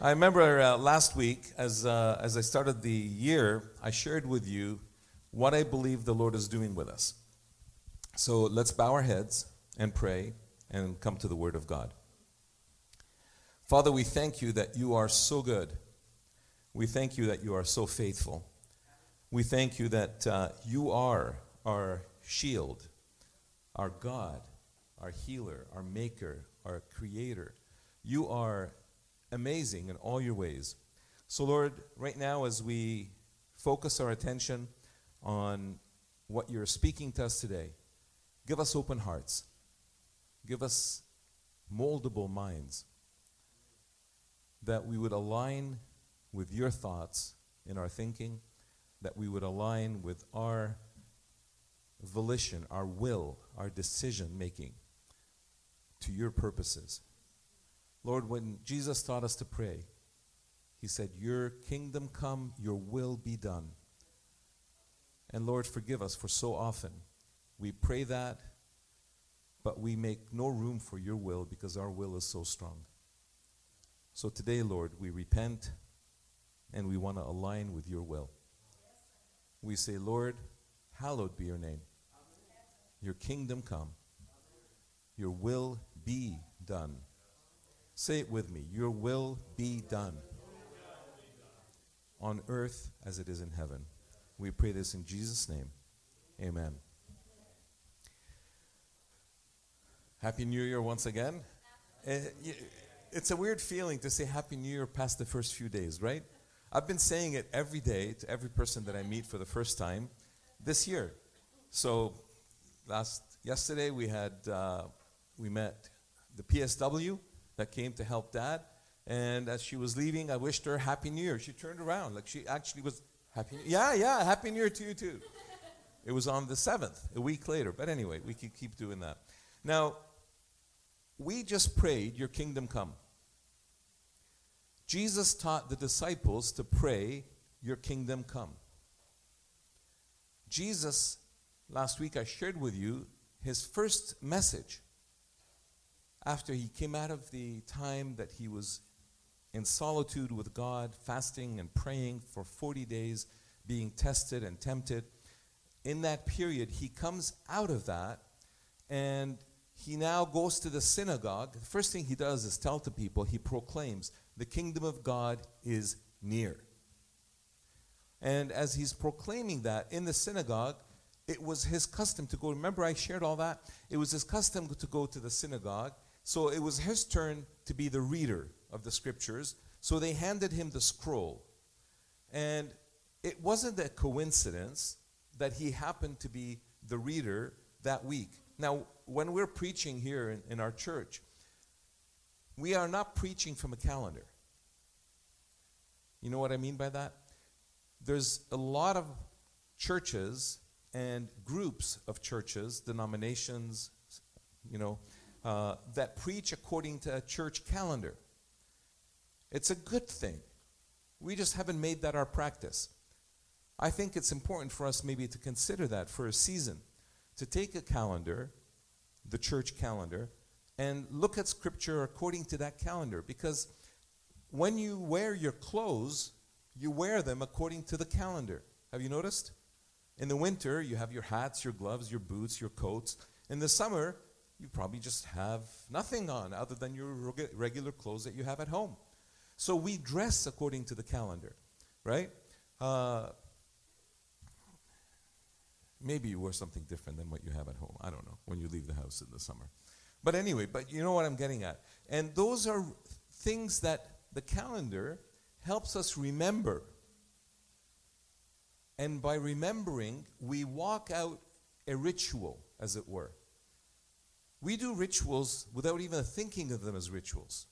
I remember uh, last week, as, uh, as I started the year, I shared with you what I believe the Lord is doing with us. So let's bow our heads and pray and come to the Word of God. Father, we thank you that you are so good. We thank you that you are so faithful. We thank you that uh, you are our shield, our God, our healer, our maker, our creator. You are amazing in all your ways. So, Lord, right now, as we focus our attention on what you're speaking to us today, give us open hearts, give us moldable minds, that we would align with your thoughts in our thinking, that we would align with our volition, our will, our decision making to your purposes. Lord, when Jesus taught us to pray, he said, Your kingdom come, your will be done. And Lord, forgive us for so often we pray that, but we make no room for your will because our will is so strong. So today, Lord, we repent and we want to align with your will. We say, Lord, hallowed be your name. Your kingdom come. Your will be done Say it with me. Your will be done on earth as it is in heaven. We pray this in Jesus' name. Amen. Happy New Year once again. Eh, it's a weird feeling to say Happy New Year past the first few days, right? I've been saying it every day to every person that I meet for the first time this year. So last yesterday we had uh, we met the PSW that came to help dad. And as she was leaving, I wished her Happy New Year. She turned around, like she actually was Happy New Yeah, yeah, Happy New Year to you too. it was on the 7th, a week later. But anyway, we can keep doing that. Now, we just prayed, Your kingdom come. Jesus taught the disciples to pray, Your kingdom come. Jesus, last week I shared with you his first message after he came out of the time that he was in solitude with God, fasting and praying for 40 days, being tested and tempted. In that period, he comes out of that and he now goes to the synagogue. The first thing he does is tell the people, he proclaims, the kingdom of God is near. And as he's proclaiming that in the synagogue, it was his custom to go. Remember, I shared all that? It was his custom to go to the synagogue so it was his turn to be the reader of the scriptures. So they handed him the scroll. And it wasn't a coincidence that he happened to be the reader that week. Now, when we're preaching here in, in our church, we are not preaching from a calendar. You know what I mean by that? There's a lot of churches and groups of churches, denominations, you know, uh, that preach according to a church calendar. It's a good thing. We just haven't made that our practice. I think it's important for us maybe to consider that for a season, to take a calendar, the church calendar, and look at Scripture according to that calendar. Because when you wear your clothes, you wear them according to the calendar. Have you noticed? In the winter, you have your hats, your gloves, your boots, your coats. In the summer, you probably just have nothing on other than your regular clothes that you have at home. So we dress according to the calendar, right? Uh, maybe you wear something different than what you have at home. I don't know when you leave the house in the summer. But anyway, but you know what I'm getting at. And those are things that the calendar helps us remember. And by remembering, we walk out a ritual, as it were. We do rituals without even thinking of them as rituals.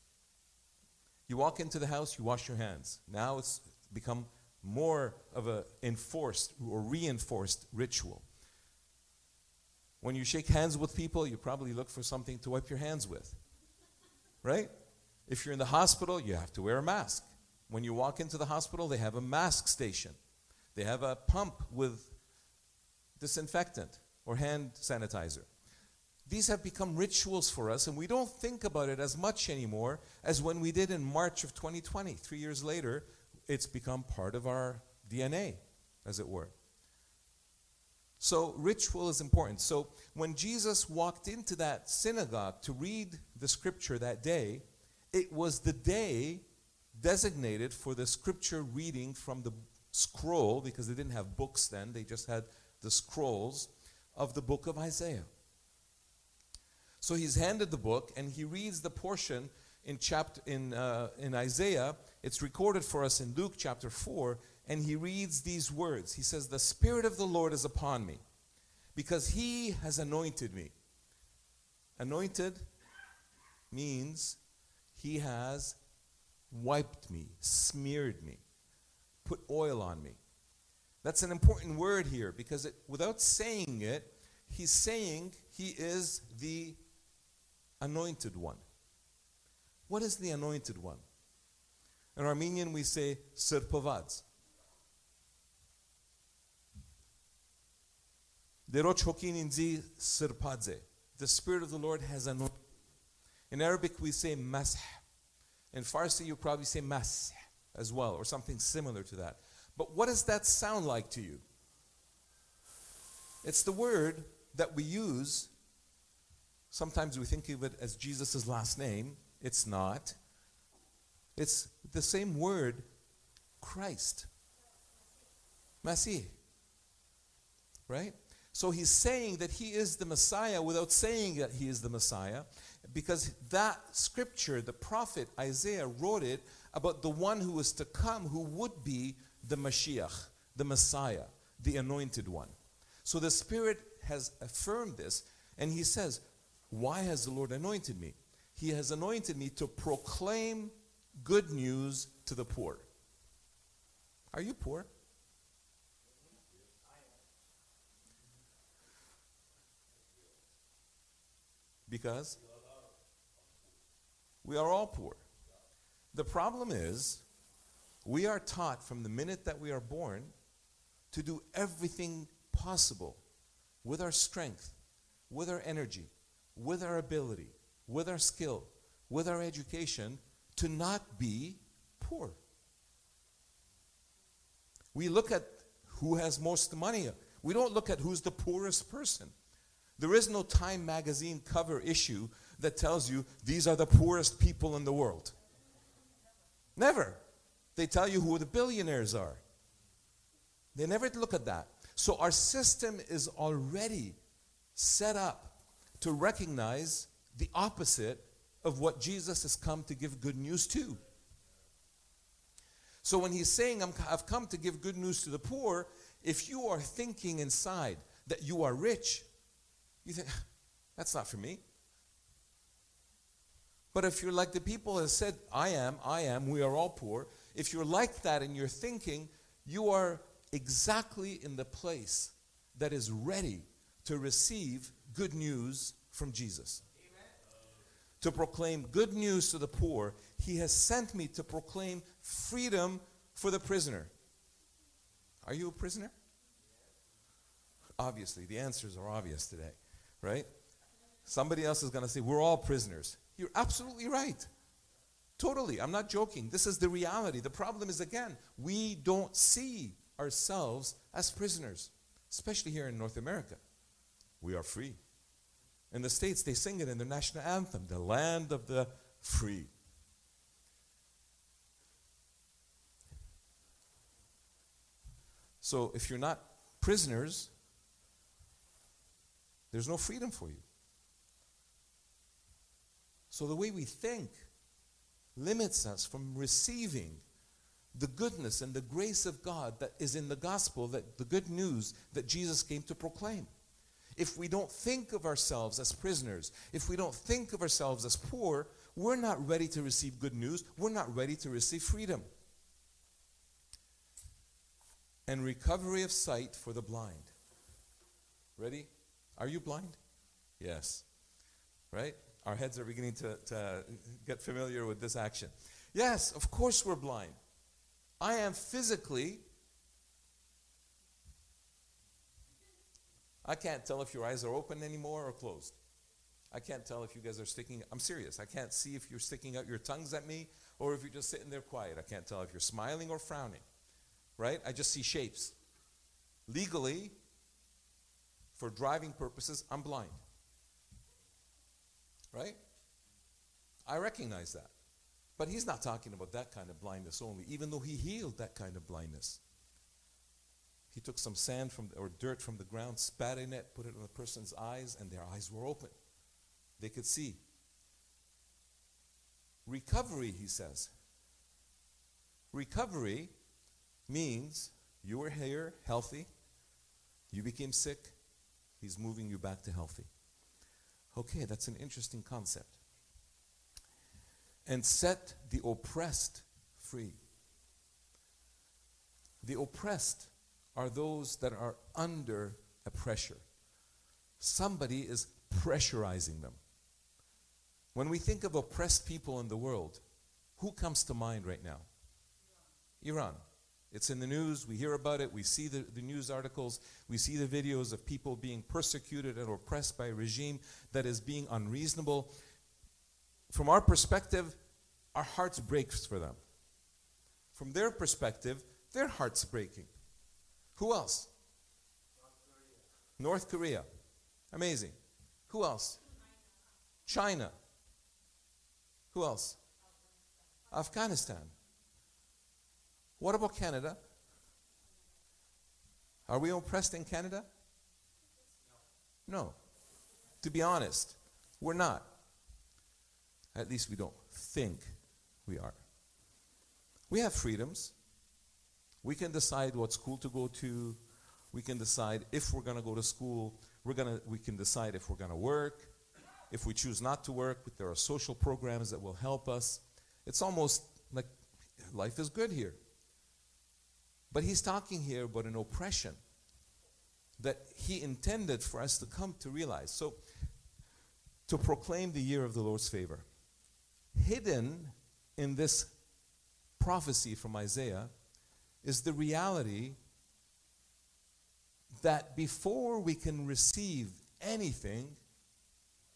You walk into the house, you wash your hands. Now it's become more of a enforced or reinforced ritual. When you shake hands with people, you probably look for something to wipe your hands with. Right? If you're in the hospital, you have to wear a mask. When you walk into the hospital, they have a mask station. They have a pump with disinfectant or hand sanitizer these have become rituals for us, and we don't think about it as much anymore as when we did in March of 2020. Three years later, it's become part of our DNA, as it were. So, ritual is important. So, when Jesus walked into that synagogue to read the scripture that day, it was the day designated for the scripture reading from the scroll, because they didn't have books then, they just had the scrolls of the book of Isaiah. So he's handed the book and he reads the portion in chapter in uh, in Isaiah. It's recorded for us in Luke chapter 4 and he reads these words. He says, "The spirit of the Lord is upon me because he has anointed me." Anointed means he has wiped me, smeared me, put oil on me. That's an important word here because it, without saying it, he's saying he is the anointed one. What is the anointed one? In Armenian, we say Sirpovadz. The Spirit of the Lord has anointed. In Arabic, we say Masah. In Farsi, you probably say Mas as well, or something similar to that. But what does that sound like to you? It's the word that we use Sometimes we think of it as Jesus' last name. It's not. It's the same word, Christ. Masih. Right? So he's saying that he is the Messiah without saying that he is the Messiah because that scripture, the prophet Isaiah wrote it about the one who was to come who would be the Mashiach, the Messiah, the anointed one. So the Spirit has affirmed this and he says, why has the Lord anointed me? He has anointed me to proclaim good news to the poor. Are you poor? Because we are all poor. The problem is, we are taught from the minute that we are born to do everything possible with our strength, with our energy, with our ability, with our skill, with our education, to not be poor. We look at who has most money. We don't look at who's the poorest person. There is no Time magazine cover issue that tells you these are the poorest people in the world. Never. They tell you who the billionaires are. They never look at that. So our system is already set up to recognize the opposite of what Jesus has come to give good news to. So when he's saying, I've come to give good news to the poor, if you are thinking inside that you are rich, you think, ah, that's not for me. But if you're like the people that said, I am, I am, we are all poor, if you're like that in your thinking, you are exactly in the place that is ready to receive good news from Jesus. To proclaim good news to the poor, he has sent me to proclaim freedom for the prisoner. Are you a prisoner? Obviously, the answers are obvious today, right? Somebody else is going to say, We're all prisoners. You're absolutely right. Totally. I'm not joking. This is the reality. The problem is, again, we don't see ourselves as prisoners, especially here in North America. We are free. In the States, they sing it in their national anthem, the land of the free. So if you're not prisoners, there's no freedom for you. So the way we think limits us from receiving the goodness and the grace of God that is in the gospel, that the good news that Jesus came to proclaim if we don't think of ourselves as prisoners, if we don't think of ourselves as poor, we're not ready to receive good news. We're not ready to receive freedom. And recovery of sight for the blind. Ready? Are you blind? Yes. Right? Our heads are beginning to, to get familiar with this action. Yes, of course we're blind. I am physically I can't tell if your eyes are open anymore or closed. I can't tell if you guys are sticking. I'm serious. I can't see if you're sticking out your tongues at me or if you're just sitting there quiet. I can't tell if you're smiling or frowning. Right? I just see shapes. Legally, for driving purposes, I'm blind. Right? I recognize that. But he's not talking about that kind of blindness only, even though he healed that kind of blindness. He took some sand from or dirt from the ground, spat in it, put it on the person's eyes, and their eyes were open. They could see. Recovery, he says. Recovery means you were here healthy, you became sick, he's moving you back to healthy. Okay, that's an interesting concept. And set the oppressed free. The oppressed are those that are under a pressure. Somebody is pressurizing them. When we think of oppressed people in the world, who comes to mind right now? Iran. It's in the news, we hear about it, we see the, the news articles, we see the videos of people being persecuted and oppressed by a regime that is being unreasonable. From our perspective, our hearts breaks for them. From their perspective, their hearts breaking. Who else? North Korea. North Korea. Amazing. Who else? China. Who else? Afghanistan. What about Canada? Are we oppressed in Canada? No. To be honest, we're not. At least we don't think we are. We have freedoms. We can decide what school to go to. We can decide if we're going to go to school. We're gonna, we can decide if we're going to work. If we choose not to work, there are social programs that will help us. It's almost like life is good here. But he's talking here about an oppression that he intended for us to come to realize. So, to proclaim the year of the Lord's favor. Hidden in this prophecy from Isaiah is the reality that before we can receive anything,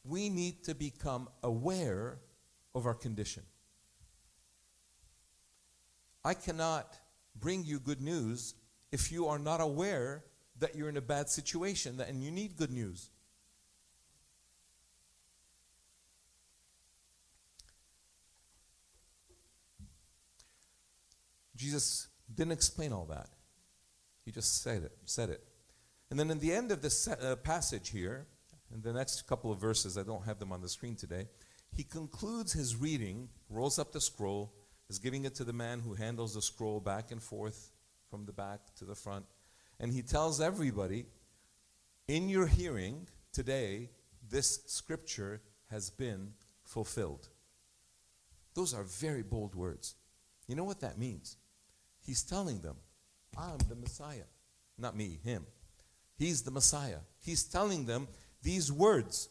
we need to become aware of our condition. I cannot bring you good news if you are not aware that you're in a bad situation and you need good news. Jesus didn't explain all that. He just said it, said it. And then in the end of this uh, passage here, in the next couple of verses, I don't have them on the screen today, he concludes his reading, rolls up the scroll, is giving it to the man who handles the scroll back and forth from the back to the front. And he tells everybody, in your hearing today, this scripture has been fulfilled. Those are very bold words. You know what that means? He's telling them, I'm the Messiah. Not me, him. He's the Messiah. He's telling them these words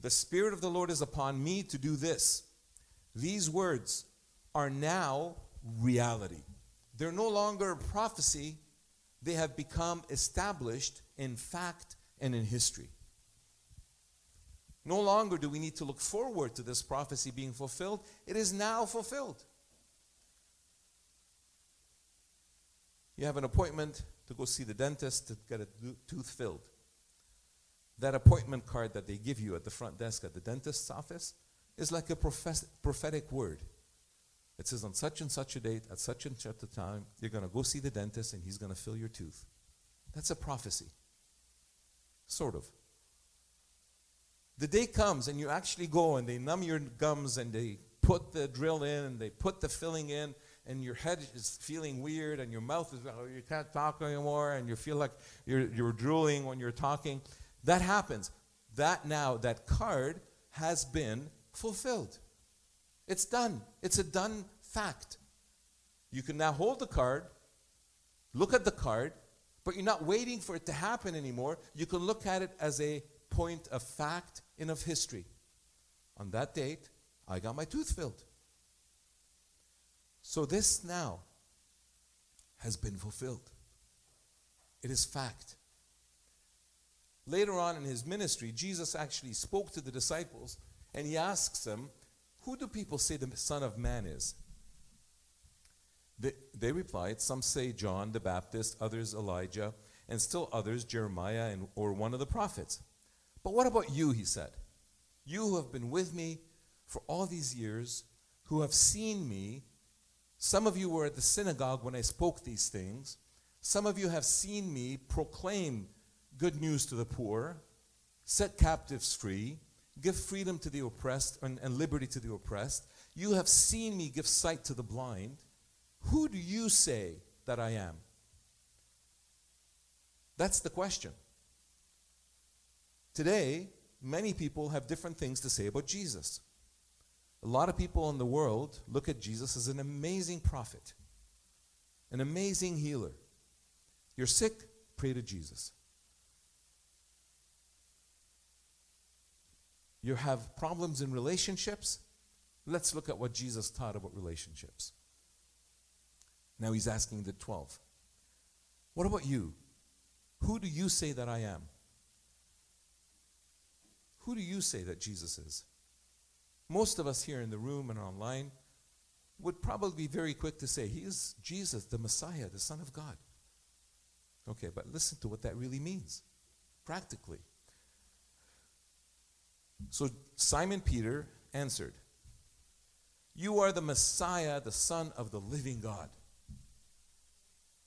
The Spirit of the Lord is upon me to do this. These words are now reality. They're no longer prophecy, they have become established in fact and in history. No longer do we need to look forward to this prophecy being fulfilled, it is now fulfilled. You have an appointment to go see the dentist to get a tooth filled. That appointment card that they give you at the front desk at the dentist's office is like a prophetic word. It says on such and such a date, at such and such a time, you're going to go see the dentist and he's going to fill your tooth. That's a prophecy. Sort of. The day comes and you actually go and they numb your gums and they put the drill in and they put the filling in and your head is feeling weird and your mouth is, oh, you can't talk anymore and you feel like you're, you're drooling when you're talking. That happens. That now, that card has been fulfilled. It's done. It's a done fact. You can now hold the card, look at the card, but you're not waiting for it to happen anymore. You can look at it as a point of fact in of history. On that date, I got my tooth filled. So this now has been fulfilled. It is fact. Later on in his ministry, Jesus actually spoke to the disciples and he asks them, Who do people say the Son of Man is? They, they replied, Some say John the Baptist, others Elijah, and still others Jeremiah and, or one of the prophets. But what about you, he said? You who have been with me for all these years, who have seen me. Some of you were at the synagogue when I spoke these things. Some of you have seen me proclaim good news to the poor, set captives free, give freedom to the oppressed and, and liberty to the oppressed. You have seen me give sight to the blind. Who do you say that I am? That's the question. Today, many people have different things to say about Jesus. A lot of people in the world look at Jesus as an amazing prophet, an amazing healer. You're sick, pray to Jesus. You have problems in relationships, let's look at what Jesus taught about relationships. Now he's asking the 12. What about you? Who do you say that I am? Who do you say that Jesus is? Most of us here in the room and online would probably be very quick to say, He is Jesus, the Messiah, the Son of God. Okay, but listen to what that really means practically. So Simon Peter answered, You are the Messiah, the Son of the living God.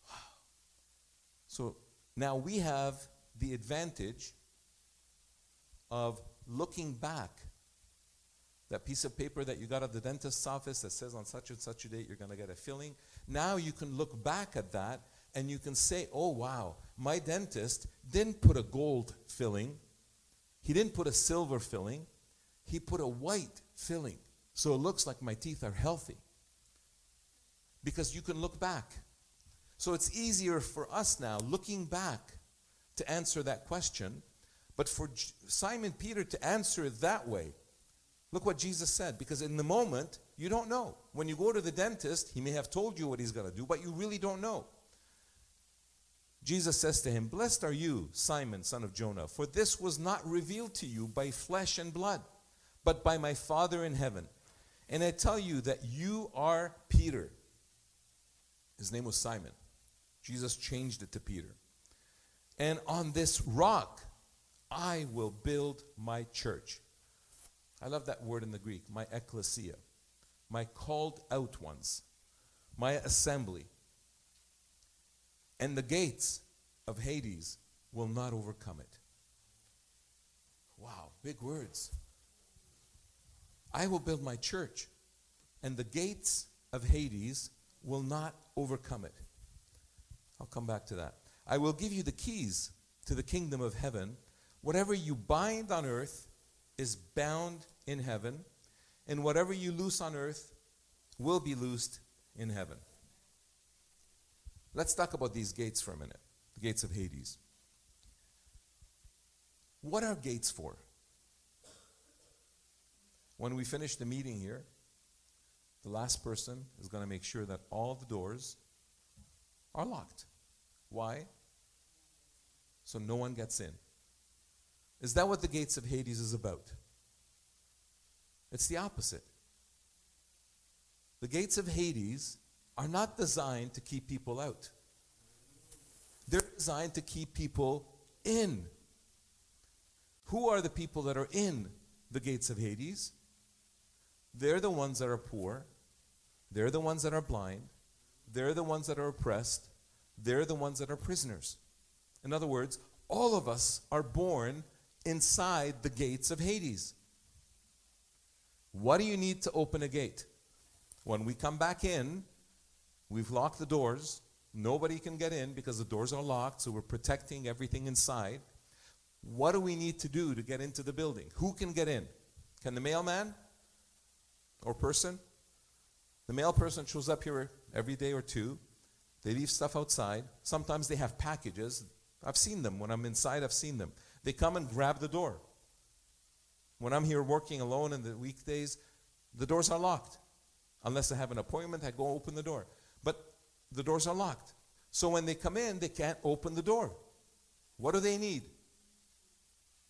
Wow. So now we have the advantage of looking back. That piece of paper that you got at the dentist's office that says on such and such a date you're going to get a filling. Now you can look back at that and you can say, oh, wow, my dentist didn't put a gold filling, he didn't put a silver filling, he put a white filling. So it looks like my teeth are healthy. Because you can look back. So it's easier for us now, looking back, to answer that question. But for Simon Peter to answer it that way, look what Jesus said. Because in the moment, you don't know. When you go to the dentist, he may have told you what he's going to do, but you really don't know. Jesus says to him, Blessed are you, Simon, son of Jonah, for this was not revealed to you by flesh and blood, but by my Father in heaven. And I tell you that you are Peter. His name was Simon. Jesus changed it to Peter. And on this rock, I will build my church. I love that word in the Greek, my ecclesia, my called out ones, my assembly. And the gates of Hades will not overcome it. Wow, big words. I will build my church, and the gates of Hades will not overcome it. I'll come back to that. I will give you the keys to the kingdom of heaven. Whatever you bind on earth is bound in heaven, and whatever you loose on earth will be loosed in heaven. Let's talk about these gates for a minute the gates of Hades. What are gates for? When we finish the meeting here, the last person is going to make sure that all the doors are locked. Why? So no one gets in. Is that what the gates of Hades is about? It's the opposite. The gates of Hades are not designed to keep people out. They're designed to keep people in. Who are the people that are in the gates of Hades? They're the ones that are poor. They're the ones that are blind. They're the ones that are oppressed. They're the ones that are prisoners. In other words, all of us are born inside the gates of Hades. What do you need to open a gate? When we come back in, we've locked the doors. Nobody can get in because the doors are locked, so we're protecting everything inside. What do we need to do to get into the building? Who can get in? Can the mailman or person? The mail person shows up here every day or two. They leave stuff outside. Sometimes they have packages. I've seen them. When I'm inside, I've seen them. They come and grab the door. When I'm here working alone in the weekdays, the doors are locked. Unless I have an appointment, I go open the door. But the doors are locked. So when they come in, they can't open the door. What do they need?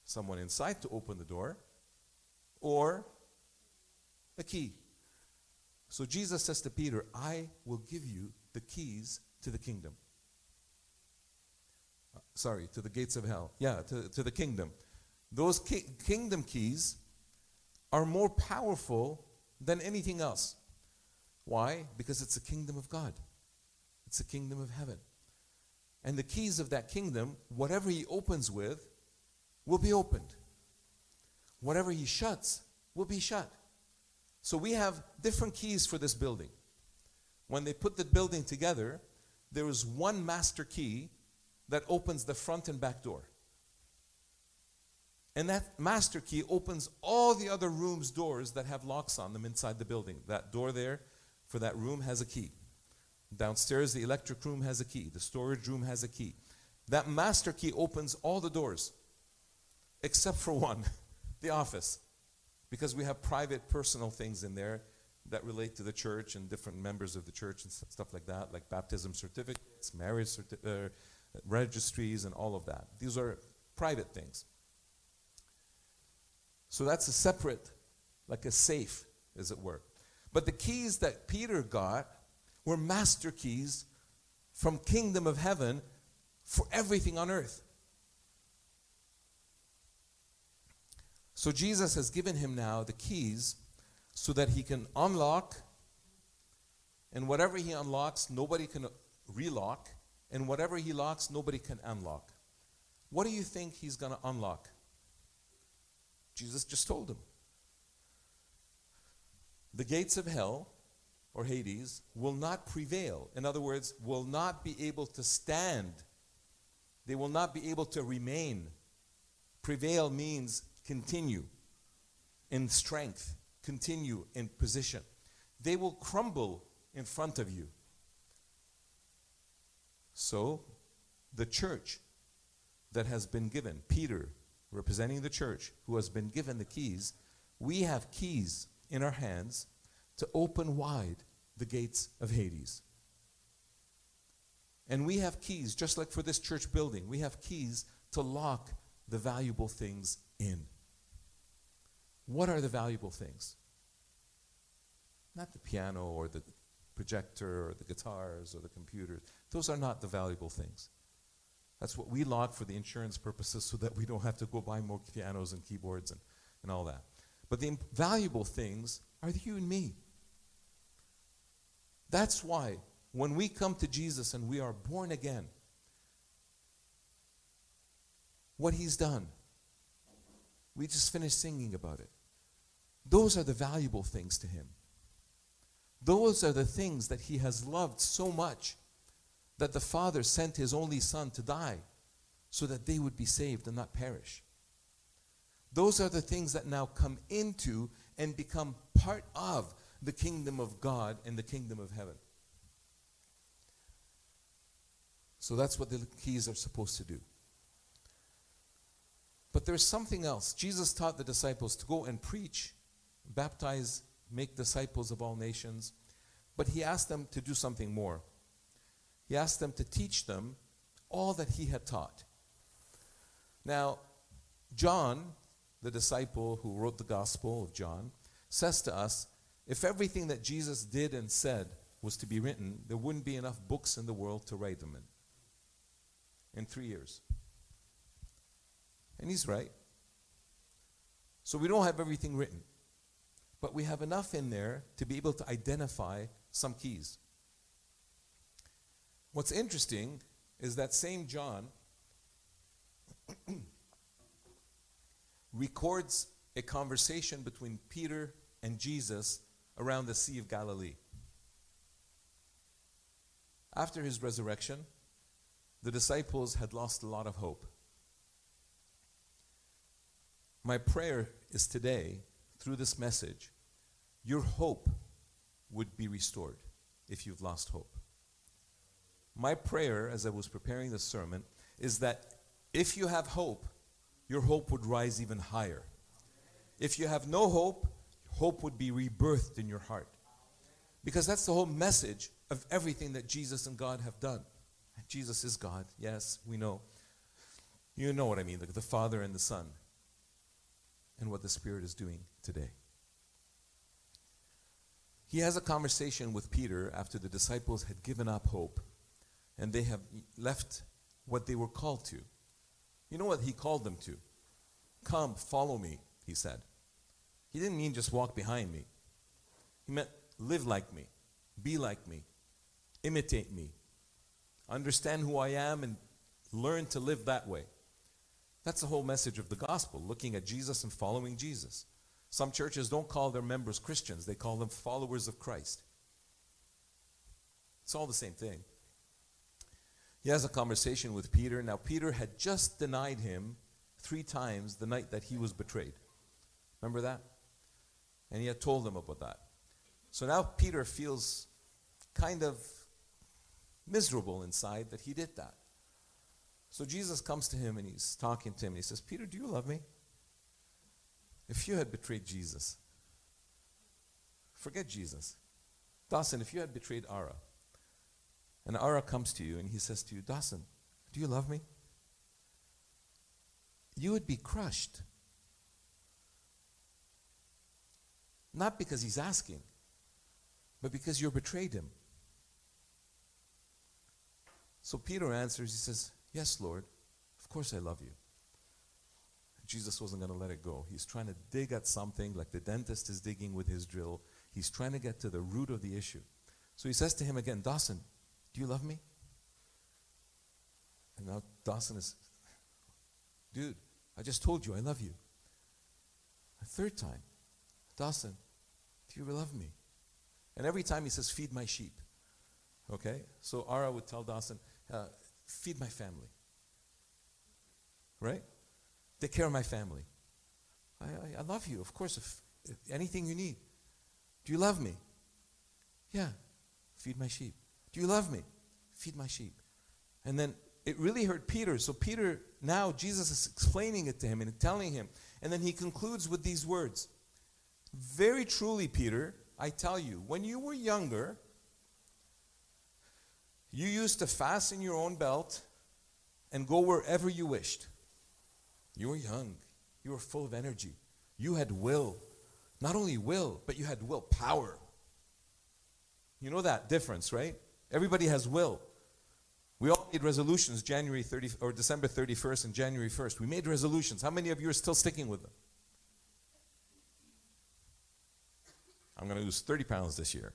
someone inside to open the door or a key. So Jesus says to Peter, I will give you the keys to the kingdom. Uh, sorry, to the gates of hell. Yeah, to, to the kingdom. Those ki- kingdom keys are more powerful than anything else. Why? Because it's the kingdom of God, it's the kingdom of heaven. And the keys of that kingdom, whatever he opens with, will be opened. Whatever he shuts, will be shut. So we have different keys for this building. When they put the building together, there is one master key that opens the front and back door. And that master key opens all the other rooms' doors that have locks on them inside the building. That door there for that room has a key. Downstairs, the electric room has a key. The storage room has a key. That master key opens all the doors, except for one the office. Because we have private, personal things in there that relate to the church and different members of the church and stuff like that, like baptism certificates, marriage certi- uh, registries, and all of that. These are private things. So that's a separate, like a safe, as it were. But the keys that Peter got were master keys from kingdom of heaven for everything on earth. So Jesus has given him now the keys so that he can unlock and whatever he unlocks nobody can relock and whatever he locks nobody can unlock. What do you think he's going to unlock? Jesus just told him. The gates of hell or Hades will not prevail. In other words, will not be able to stand. They will not be able to remain. Prevail means continue in strength, continue in position. They will crumble in front of you. So, the church that has been given, Peter representing the church, who has been given the keys, we have keys in our hands to open wide the gates of Hades. And we have keys, just like for this church building, we have keys to lock the valuable things in. What are the valuable things? Not the piano or the projector or the guitars or the computers. Those are not the valuable things. That's what we lock for the insurance purposes so that we don't have to go buy more pianos and keyboards and, and all that. But the valuable things are you and me. That's why when we come to Jesus and we are born again, what he's done, we just finished singing about it. Those are the valuable things to him. Those are the things that he has loved so much that the Father sent his only Son to die so that they would be saved and not perish. Those are the things that now come into and become part of the kingdom of God and the kingdom of heaven. So that's what the keys are supposed to do. But there's something else. Jesus taught the disciples to go and preach, baptize, make disciples of all nations. But he asked them to do something more. He asked them to teach them all that he had taught. Now, John, the disciple who wrote the Gospel of John, says to us if everything that Jesus did and said was to be written, there wouldn't be enough books in the world to write them in. In three years. And he's right. So we don't have everything written. But we have enough in there to be able to identify some keys. What's interesting is that same John records a conversation between Peter and Jesus around the Sea of Galilee. After his resurrection, the disciples had lost a lot of hope. My prayer is today, through this message, your hope would be restored if you've lost hope. My prayer, as I was preparing the sermon, is that if you have hope, your hope would rise even higher. If you have no hope, hope would be rebirthed in your heart. Because that's the whole message of everything that Jesus and God have done. Jesus is God, yes, we know. You know what I mean, the, the Father and the Son. and what the Spirit is doing today. He has a conversation with Peter after the disciples had given up hope and they have left what they were called to. You know what he called them to? Come, follow me, he said. He didn't mean just walk behind me. He meant live like me, be like me, imitate me, understand who I am, and learn to live that way. That's the whole message of the gospel, looking at Jesus and following Jesus. Some churches don't call their members Christians, they call them followers of Christ. It's all the same thing. He has a conversation with Peter. Now, Peter had just denied him three times the night that he was betrayed. Remember that? And he had told them about that. So now Peter feels kind of miserable inside that he did that. So Jesus comes to him and he's talking to him. And he says, Peter, do you love me? If you had betrayed Jesus, forget Jesus. Dawson, if you had betrayed Ara, and Ara comes to you and he says to you, Dawson, do you love me? You would be crushed. Not because he's asking, but because you betrayed him. So Peter answers, he says, Yes, Lord, of course I love you. Jesus wasn't going to let it go. He's trying to dig at something like the dentist is digging with his drill. He's trying to get to the root of the issue. So he says to him again, Dawson, do you love me? And now Dawson is, dude, I just told you I love you. A third time, Dawson, do you love me? And every time he says, feed my sheep. Okay? So Ara would tell Dawson, uh, feed my family. Right? Take care of my family. I, I, I love you, of course, if, if anything you need. Do you love me? Yeah. Feed my sheep. Do you love me? Feed my sheep. And then it really hurt Peter. So Peter, now Jesus is explaining it to him and telling him. And then he concludes with these words Very truly, Peter, I tell you, when you were younger, you used to fasten your own belt and go wherever you wished. You were young, you were full of energy, you had will. Not only will, but you had willpower. You know that difference, right? Everybody has will. We all made resolutions January 30 or December 31st and January 1st. We made resolutions. How many of you are still sticking with them? I'm going to lose 30 pounds this year.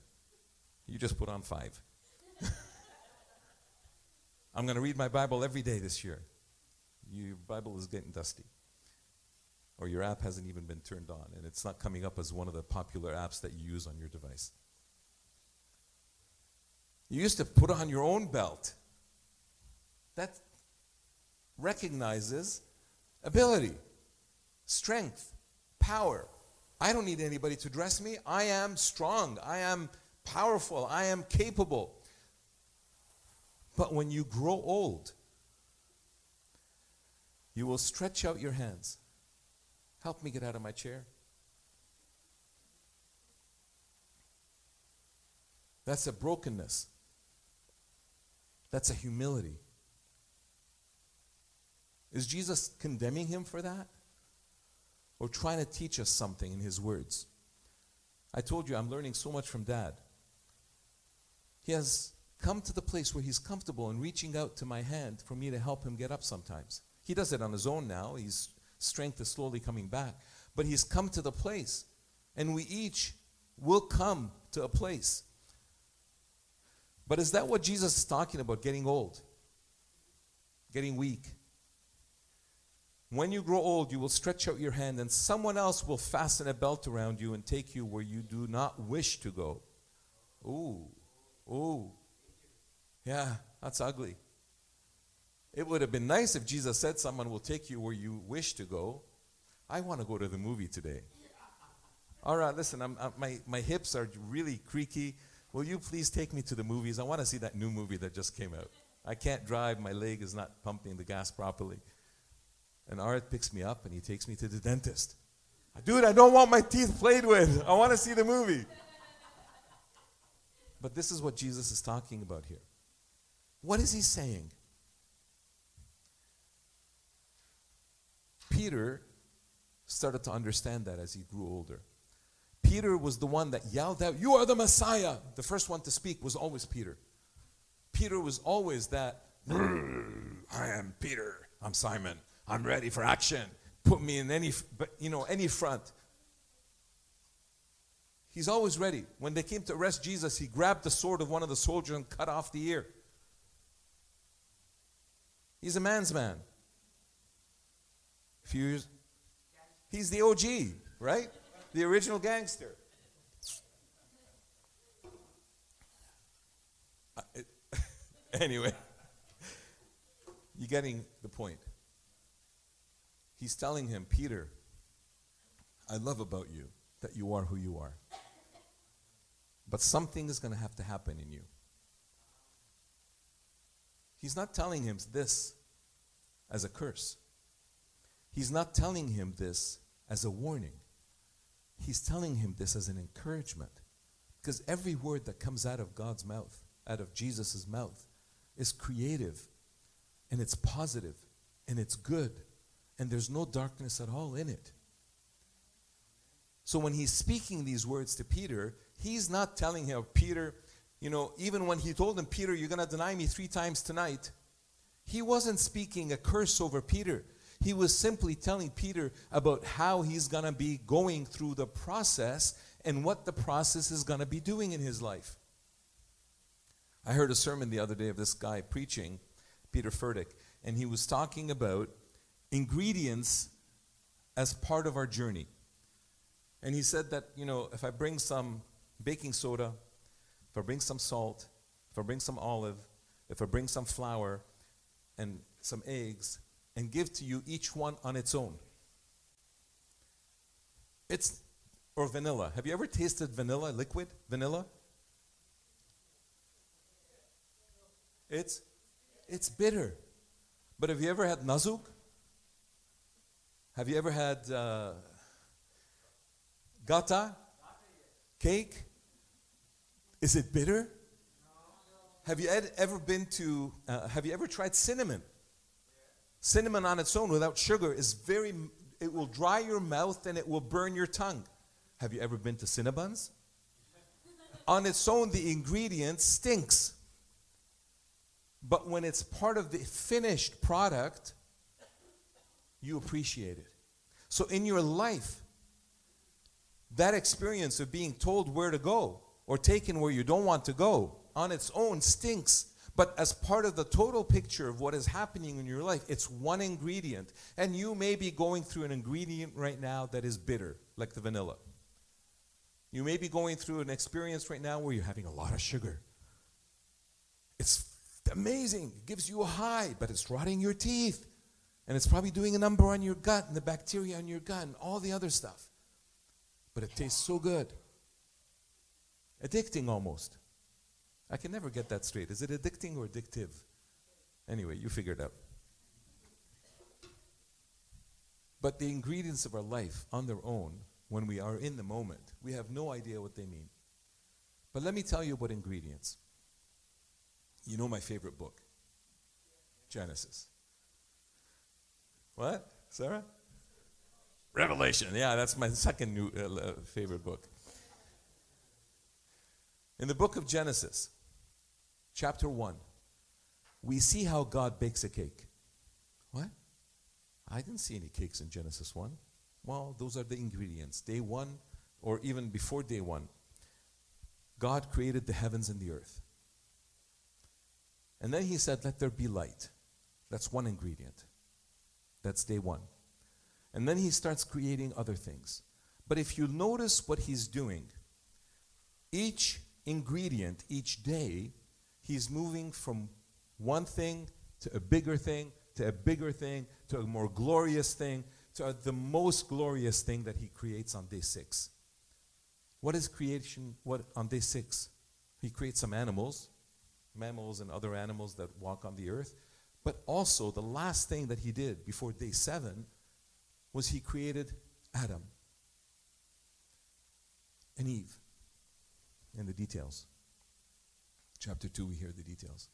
You just put on five. I'm going to read my Bible every day this year. Your Bible is getting dusty. Or your app hasn't even been turned on, and it's not coming up as one of the popular apps that you use on your device. You used to put on your own belt. That recognizes ability, strength, power. I don't need anybody to dress me. I am strong. I am powerful. I am capable. But when you grow old, you will stretch out your hands. Help me get out of my chair. That's a brokenness. That's a humility. Is Jesus condemning him for that? Or trying to teach us something in his words? I told you I'm learning so much from dad. He has come to the place where he's comfortable in reaching out to my hand for me to help him get up sometimes. He does it on his own now. His strength is slowly coming back. But he's come to the place. And we each will come to a place but is that what Jesus is talking about? Getting old, getting weak. When you grow old, you will stretch out your hand, and someone else will fasten a belt around you and take you where you do not wish to go. Ooh, ooh. Yeah, that's ugly. It would have been nice if Jesus said, Someone will take you where you wish to go. I want to go to the movie today. All right, listen, I'm, I'm, my, my hips are really creaky. Will you please take me to the movies? I want to see that new movie that just came out. I can't drive, my leg is not pumping the gas properly. And Art picks me up and he takes me to the dentist. Dude, I don't want my teeth played with. I want to see the movie. But this is what Jesus is talking about here. What is he saying? Peter started to understand that as he grew older. Peter was the one that yelled out, You are the Messiah. The first one to speak was always Peter. Peter was always that, I am Peter. I'm Simon. I'm ready for action. Put me in any, you know, any front. He's always ready. When they came to arrest Jesus, he grabbed the sword of one of the soldiers and cut off the ear. He's a man's man. He's the OG, right? The original gangster. Uh, anyway, you're getting the point. He's telling him, Peter, I love about you that you are who you are. But something is going to have to happen in you. He's not telling him this as a curse. He's not telling him this as a warning. He's telling him this as an encouragement. Because every word that comes out of God's mouth, out of Jesus' mouth, is creative and it's positive and it's good and there's no darkness at all in it. So when he's speaking these words to Peter, he's not telling him, Peter, you know, even when he told him, Peter, you're going to deny me three times tonight, he wasn't speaking a curse over Peter. He was simply telling Peter about how he's going to be going through the process and what the process is going to be doing in his life. I heard a sermon the other day of this guy preaching, Peter Furtick, and he was talking about ingredients as part of our journey. And he said that, you know, if I bring some baking soda, if I bring some salt, if I bring some olive, if I bring some flour and some eggs, and give to you each one on its own. It's, or vanilla. Have you ever tasted vanilla, liquid vanilla? It's, it's bitter. But have you ever had nazuk? Have you ever had uh, gata? Cake? Is it bitter? Have you ever been to, uh, have you ever tried cinnamon? Cinnamon on its own without sugar is very, it will dry your mouth and it will burn your tongue. Have you ever been to Cinnabons? on its own, the ingredient stinks. But when it's part of the finished product, you appreciate it. So in your life, that experience of being told where to go or taken where you don't want to go on its own stinks. But as part of the total picture of what is happening in your life, it's one ingredient. And you may be going through an ingredient right now that is bitter, like the vanilla. You may be going through an experience right now where you're having a lot of sugar. It's amazing. It gives you a high, but it's rotting your teeth. And it's probably doing a number on your gut and the bacteria in your gut and all the other stuff. But it tastes so good. Addicting almost. I can never get that straight. Is it addicting or addictive? Anyway, you figure it out. But the ingredients of our life on their own, when we are in the moment, we have no idea what they mean. But let me tell you about ingredients. You know my favorite book Genesis. What? Sarah? Revelation. Yeah, that's my second new, uh, favorite book. In the book of Genesis, chapter 1, we see how God bakes a cake. What? I didn't see any cakes in Genesis 1. Well, those are the ingredients. Day 1, or even before day 1, God created the heavens and the earth. And then he said, Let there be light. That's one ingredient. That's day one. And then he starts creating other things. But if you notice what he's doing, each ingredient, each day, he's moving from one thing to a bigger thing, to a bigger thing, to a more glorious thing, to the most glorious thing that he creates on day six. What is creation what on day six? He creates some animals, mammals and other animals that walk on the earth. But also, the last thing that he did before day seven was he created Adam and Eve and the details. Chapter 2, we hear the details.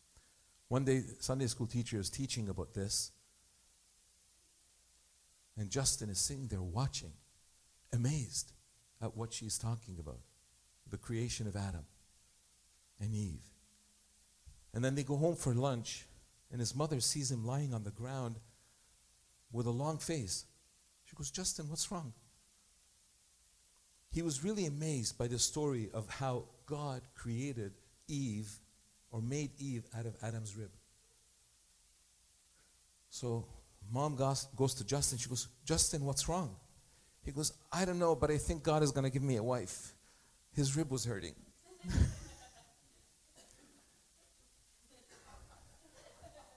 One day, Sunday school teacher is teaching about this. And Justin is sitting there watching, amazed at what she's talking about the creation of Adam and Eve. And then they go home for lunch, and his mother sees him lying on the ground with a long face. She goes, Justin, what's wrong? He was really amazed by the story of how God created Eve or made Eve out of Adam's rib. So mom goes, goes to Justin. She goes, Justin, what's wrong? He goes, I don't know, but I think God is going to give me a wife. His rib was hurting.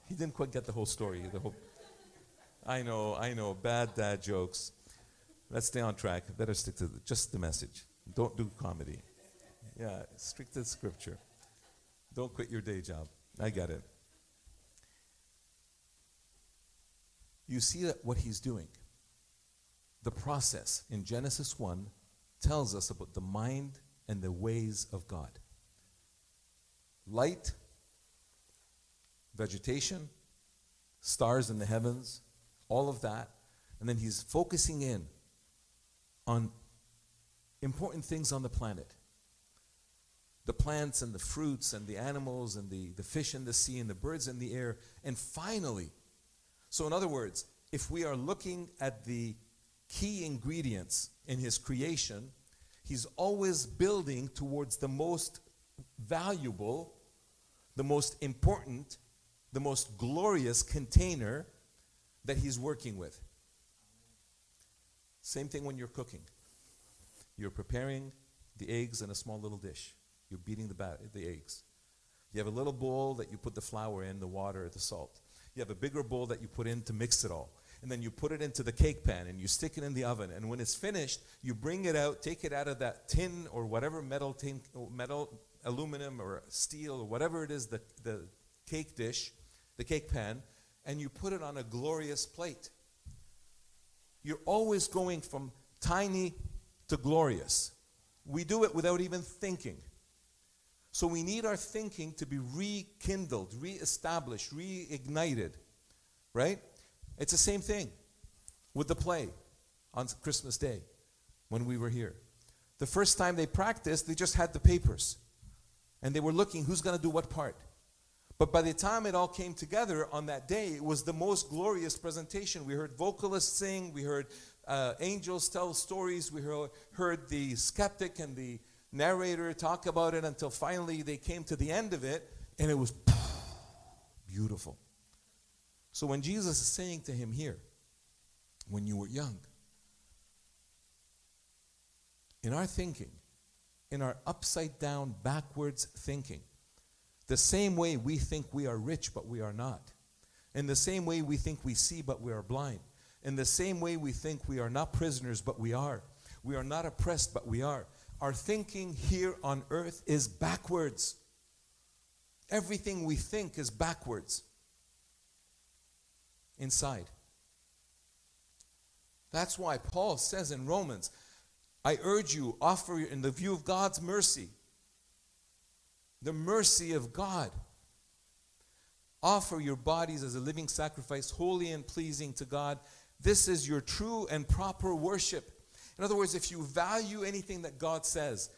he didn't quite get the whole story. The whole, I know, I know, bad dad jokes. Let's stay on track. Better stick to the, just the message. Don't do comedy. Yeah, stick to scripture. Don't quit your day job. I get it. You see that what he's doing. The process in Genesis 1 tells us about the mind and the ways of God. Light, vegetation, stars in the heavens, all of that. And then he's focusing in on important things on the planet the plants and the fruits and the animals and the, the fish in the sea and the birds in the air. And finally, so in other words, if we are looking at the key ingredients in his creation, he's always building towards the most valuable, the most important, the most glorious container that he's working with. Same thing when you're cooking. You're preparing the eggs in a small little dish. You're beating the, the eggs. You have a little bowl that you put the flour in, the water, the salt. You have a bigger bowl that you put in to mix it all. And then you put it into the cake pan and you stick it in the oven. And when it's finished, you bring it out, take it out of that tin or whatever metal, tin, metal aluminum or steel or whatever it is, the, the cake dish, the cake pan, and you put it on a glorious plate. You're always going from tiny to glorious. We do it without even thinking. So we need our thinking to be rekindled, reestablished, reignited, right? It's the same thing with the play on Christmas Day when we were here. The first time they practiced, they just had the papers and they were looking who's going to do what part. But by the time it all came together on that day, it was the most glorious presentation. We heard vocalists sing, we heard uh, angels tell stories, we heard, heard the skeptic and the narrator talk about it until finally they came to the end of it, and it was beautiful. So when Jesus is saying to him here, when you were young, in our thinking, in our upside down, backwards thinking, the same way we think we are rich but we are not, in the same way we think we see but we are blind, in the same way we think we are not prisoners but we are, we are not oppressed but we are, our thinking here on earth is backwards. Everything we think is backwards inside. That's why Paul says in Romans, I urge you, offer in the view of God's mercy, the mercy of God. Offer your bodies as a living sacrifice, holy and pleasing to God. This is your true and proper worship. In other words, if you value anything that God says,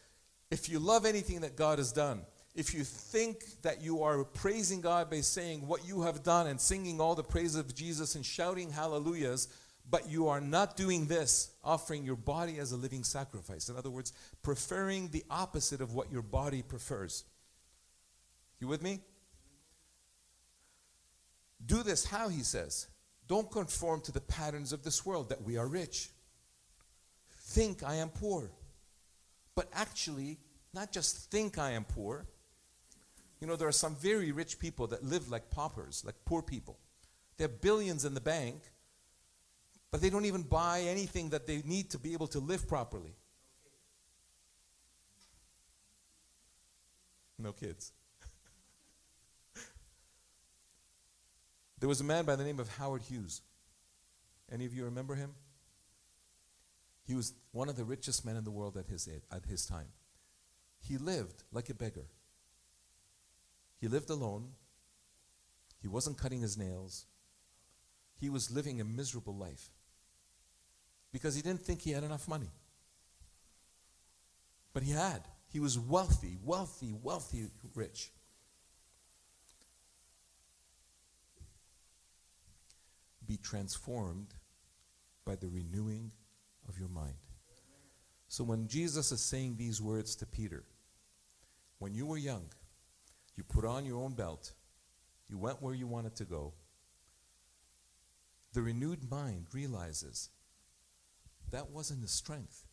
if you love anything that God has done, if you think that you are praising God by saying what you have done and singing all the praise of Jesus and shouting hallelujahs, but you are not doing this, offering your body as a living sacrifice. In other words, preferring the opposite of what your body prefers. You with me? Do this how, he says. Don't conform to the patterns of this world that we are rich think I am poor. But actually, not just think I am poor. You know, there are some very rich people that live like paupers, like poor people. They have billions in the bank, but they don't even buy anything that they need to be able to live properly. No kids. there was a man by the name of Howard Hughes. Any of you remember him? He was one of the richest men in the world at his, at his time. He lived like a beggar. He lived alone. He wasn't cutting his nails. He was living a miserable life. because he didn't think he had enough money. But he had. He was wealthy, wealthy, wealthy, rich. Be transformed by the renewing of your mind. So when Jesus is saying these words to Peter, when you were young, you put on your own belt, you went where you wanted to go. The renewed mind realizes that wasn't the strength.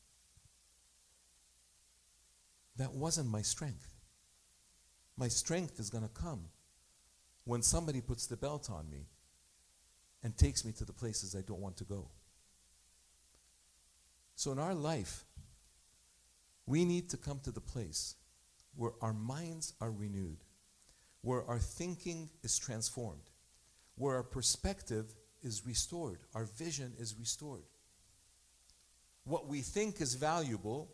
That wasn't my strength. My strength is going to come when somebody puts the belt on me and takes me to the places I don't want to go. So in our life, we need to come to the place where our minds are renewed, where our thinking is transformed, where our perspective is restored, our vision is restored. What we think is valuable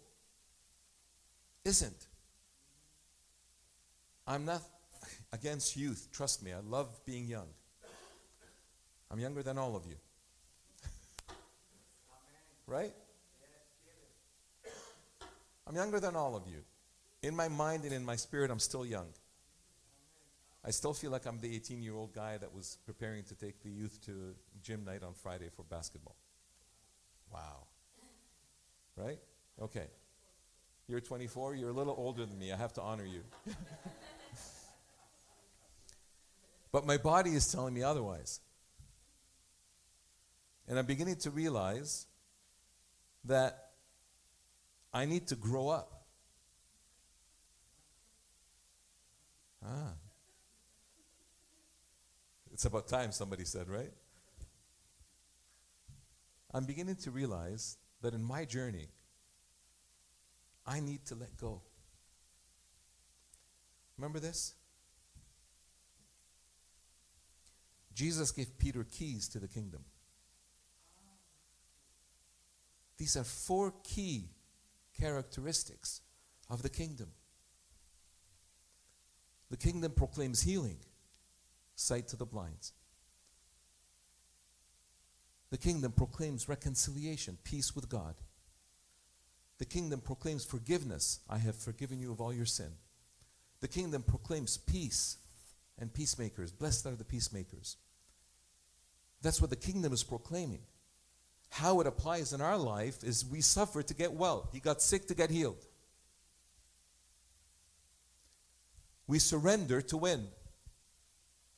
isn't. I'm not against youth, trust me, I love being young. I'm younger than all of you. right? I'm younger than all of you. In my mind and in my spirit, I'm still young. I still feel like I'm the 18 year old guy that was preparing to take the youth to gym night on Friday for basketball. Wow. Right? Okay. You're 24, you're a little older than me. I have to honor you. but my body is telling me otherwise. And I'm beginning to realize that I need to grow up. Ah. It's about time, somebody said, right? I'm beginning to realize that in my journey, I need to let go. Remember this? Jesus gave Peter keys to the kingdom. These are four key characteristics of the kingdom. The kingdom proclaims healing, sight to the blind. The kingdom proclaims reconciliation, peace with God. The kingdom proclaims forgiveness. I have forgiven you of all your sin. The kingdom proclaims peace and peacemakers. Blessed are the peacemakers. That's what the kingdom is proclaiming. How it applies in our life is we suffer to get well. He got sick to get healed. We surrender to win.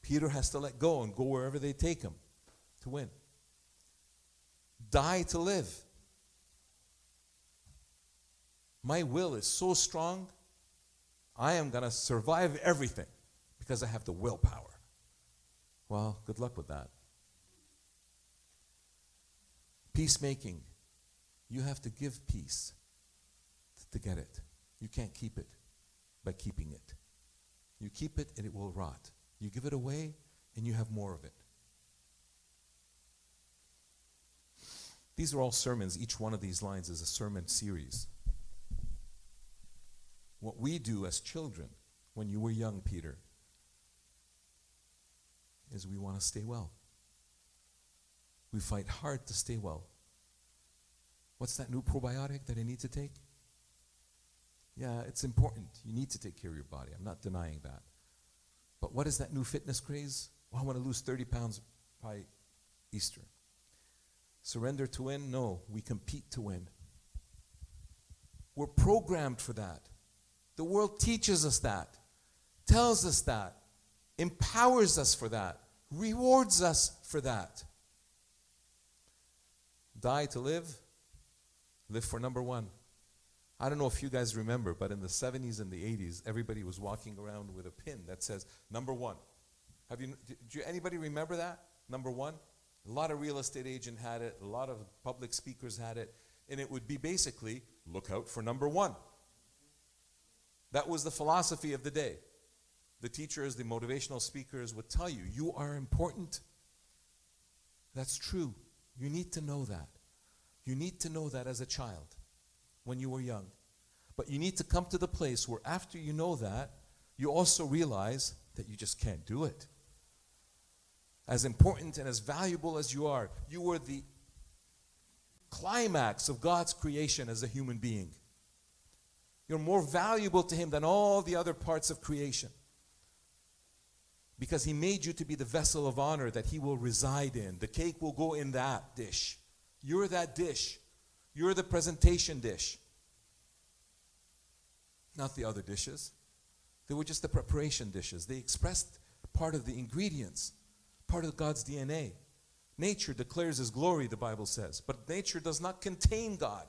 Peter has to let go and go wherever they take him to win. Die to live. My will is so strong, I am going to survive everything because I have the willpower. Well, good luck with that. Peacemaking, you have to give peace to get it. You can't keep it by keeping it. You keep it and it will rot. You give it away and you have more of it. These are all sermons. Each one of these lines is a sermon series. What we do as children, when you were young, Peter, is we want to stay well. We fight hard to stay well. What's that new probiotic that I need to take? Yeah, it's important. You need to take care of your body. I'm not denying that. But what is that new fitness craze? Well, I want to lose 30 pounds by Easter. Surrender to win? No, we compete to win. We're programmed for that. The world teaches us that, tells us that, empowers us for that, rewards us for that. Die to live, live for number one. I don't know if you guys remember, but in the 70s and the 80s, everybody was walking around with a pin that says number one. Have you, do anybody remember that? Number one? A lot of real estate agent had it, a lot of public speakers had it, and it would be basically look out for number one. That was the philosophy of the day. The teachers, the motivational speakers would tell you, you are important. That's true. You need to know that. You need to know that as a child when you were young. But you need to come to the place where after you know that, you also realize that you just can't do it. As important and as valuable as you are, you were the climax of God's creation as a human being. You're more valuable to Him than all the other parts of creation. Because He made you to be the vessel of honor that He will reside in. The cake will go in that dish. You're that dish. You're the presentation dish. Not the other dishes. They were just the preparation dishes. They expressed part of the ingredients, part of God's DNA. Nature declares His glory, the Bible says, but nature does not contain God.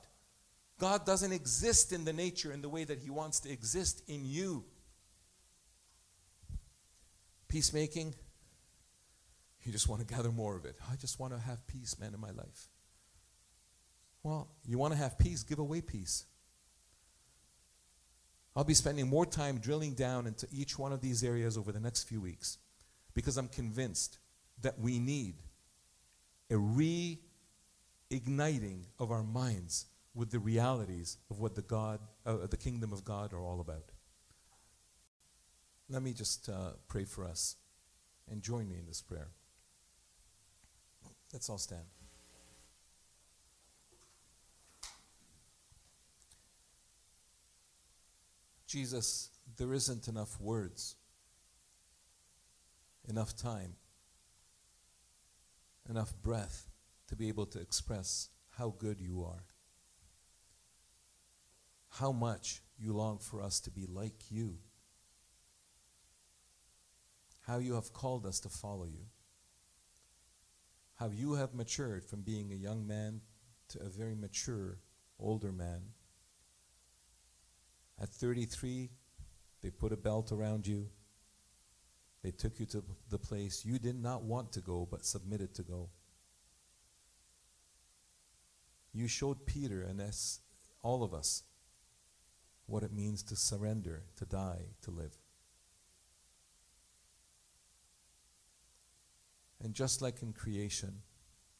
God doesn't exist in the nature in the way that He wants to exist in you. Peacemaking, you just want to gather more of it. I just want to have peace, man, in my life. Well, you want to have peace, give away peace. I'll be spending more time drilling down into each one of these areas over the next few weeks because I'm convinced that we need a reigniting of our minds with the realities of what the God, uh, the kingdom of God are all about. Let me just uh, pray for us and join me in this prayer. Let's all stand. Jesus, there isn't enough words, enough time, enough breath to be able to express how good you are, how much you long for us to be like you, how you have called us to follow you, how you have matured from being a young man to a very mature older man at 33, they put a belt around you. They took you to the place you did not want to go, but submitted to go. You showed Peter and us, all of us what it means to surrender, to die, to live. And just like in creation,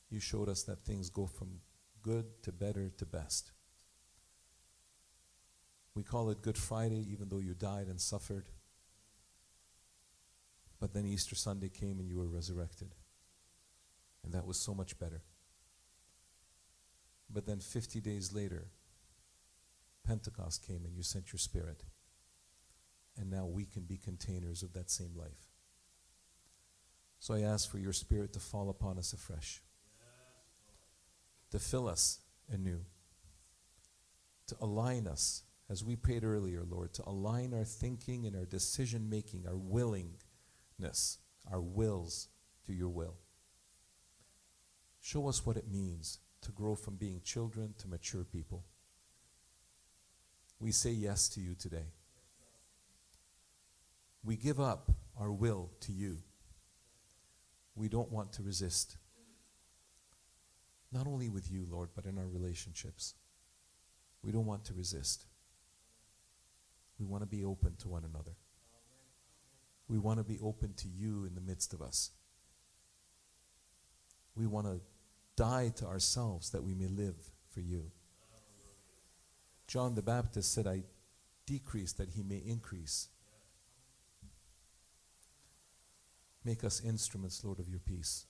you showed us that things go from good to better to best. We call it Good Friday, even though you died and suffered. But then Easter Sunday came and you were resurrected. And that was so much better. But then 50 days later, Pentecost came and you sent your spirit. And now we can be containers of that same life. So I ask for your spirit to fall upon us afresh, to fill us anew, to align us as we prayed earlier, Lord, to align our thinking and our decision making, our willingness, our wills to your will. Show us what it means to grow from being children to mature people. We say yes to you today. We give up our will to you. We don't want to resist. Not only with you, Lord, but in our relationships. We don't want to resist. We want to be open to one another. We want to be open to you in the midst of us. We want to die to ourselves that we may live for you. John the Baptist said, I decrease that he may increase. Make us instruments, Lord, of your peace,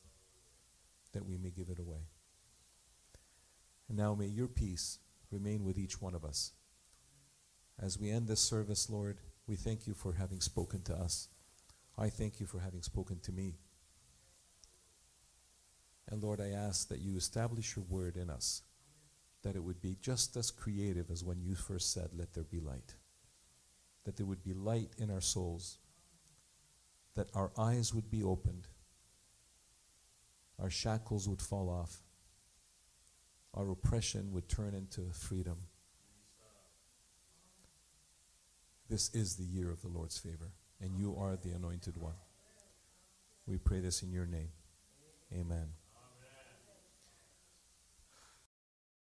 that we may give it away. And now may your peace remain with each one of us. As we end this service, Lord, we thank you for having spoken to us. I thank you for having spoken to me. And Lord, I ask that you establish your word in us, that it would be just as creative as when you first said, Let there be light. That there would be light in our souls, that our eyes would be opened, our shackles would fall off, our oppression would turn into freedom This is the year of the Lord's favor, and you are the anointed one. We pray this in your name. Amen.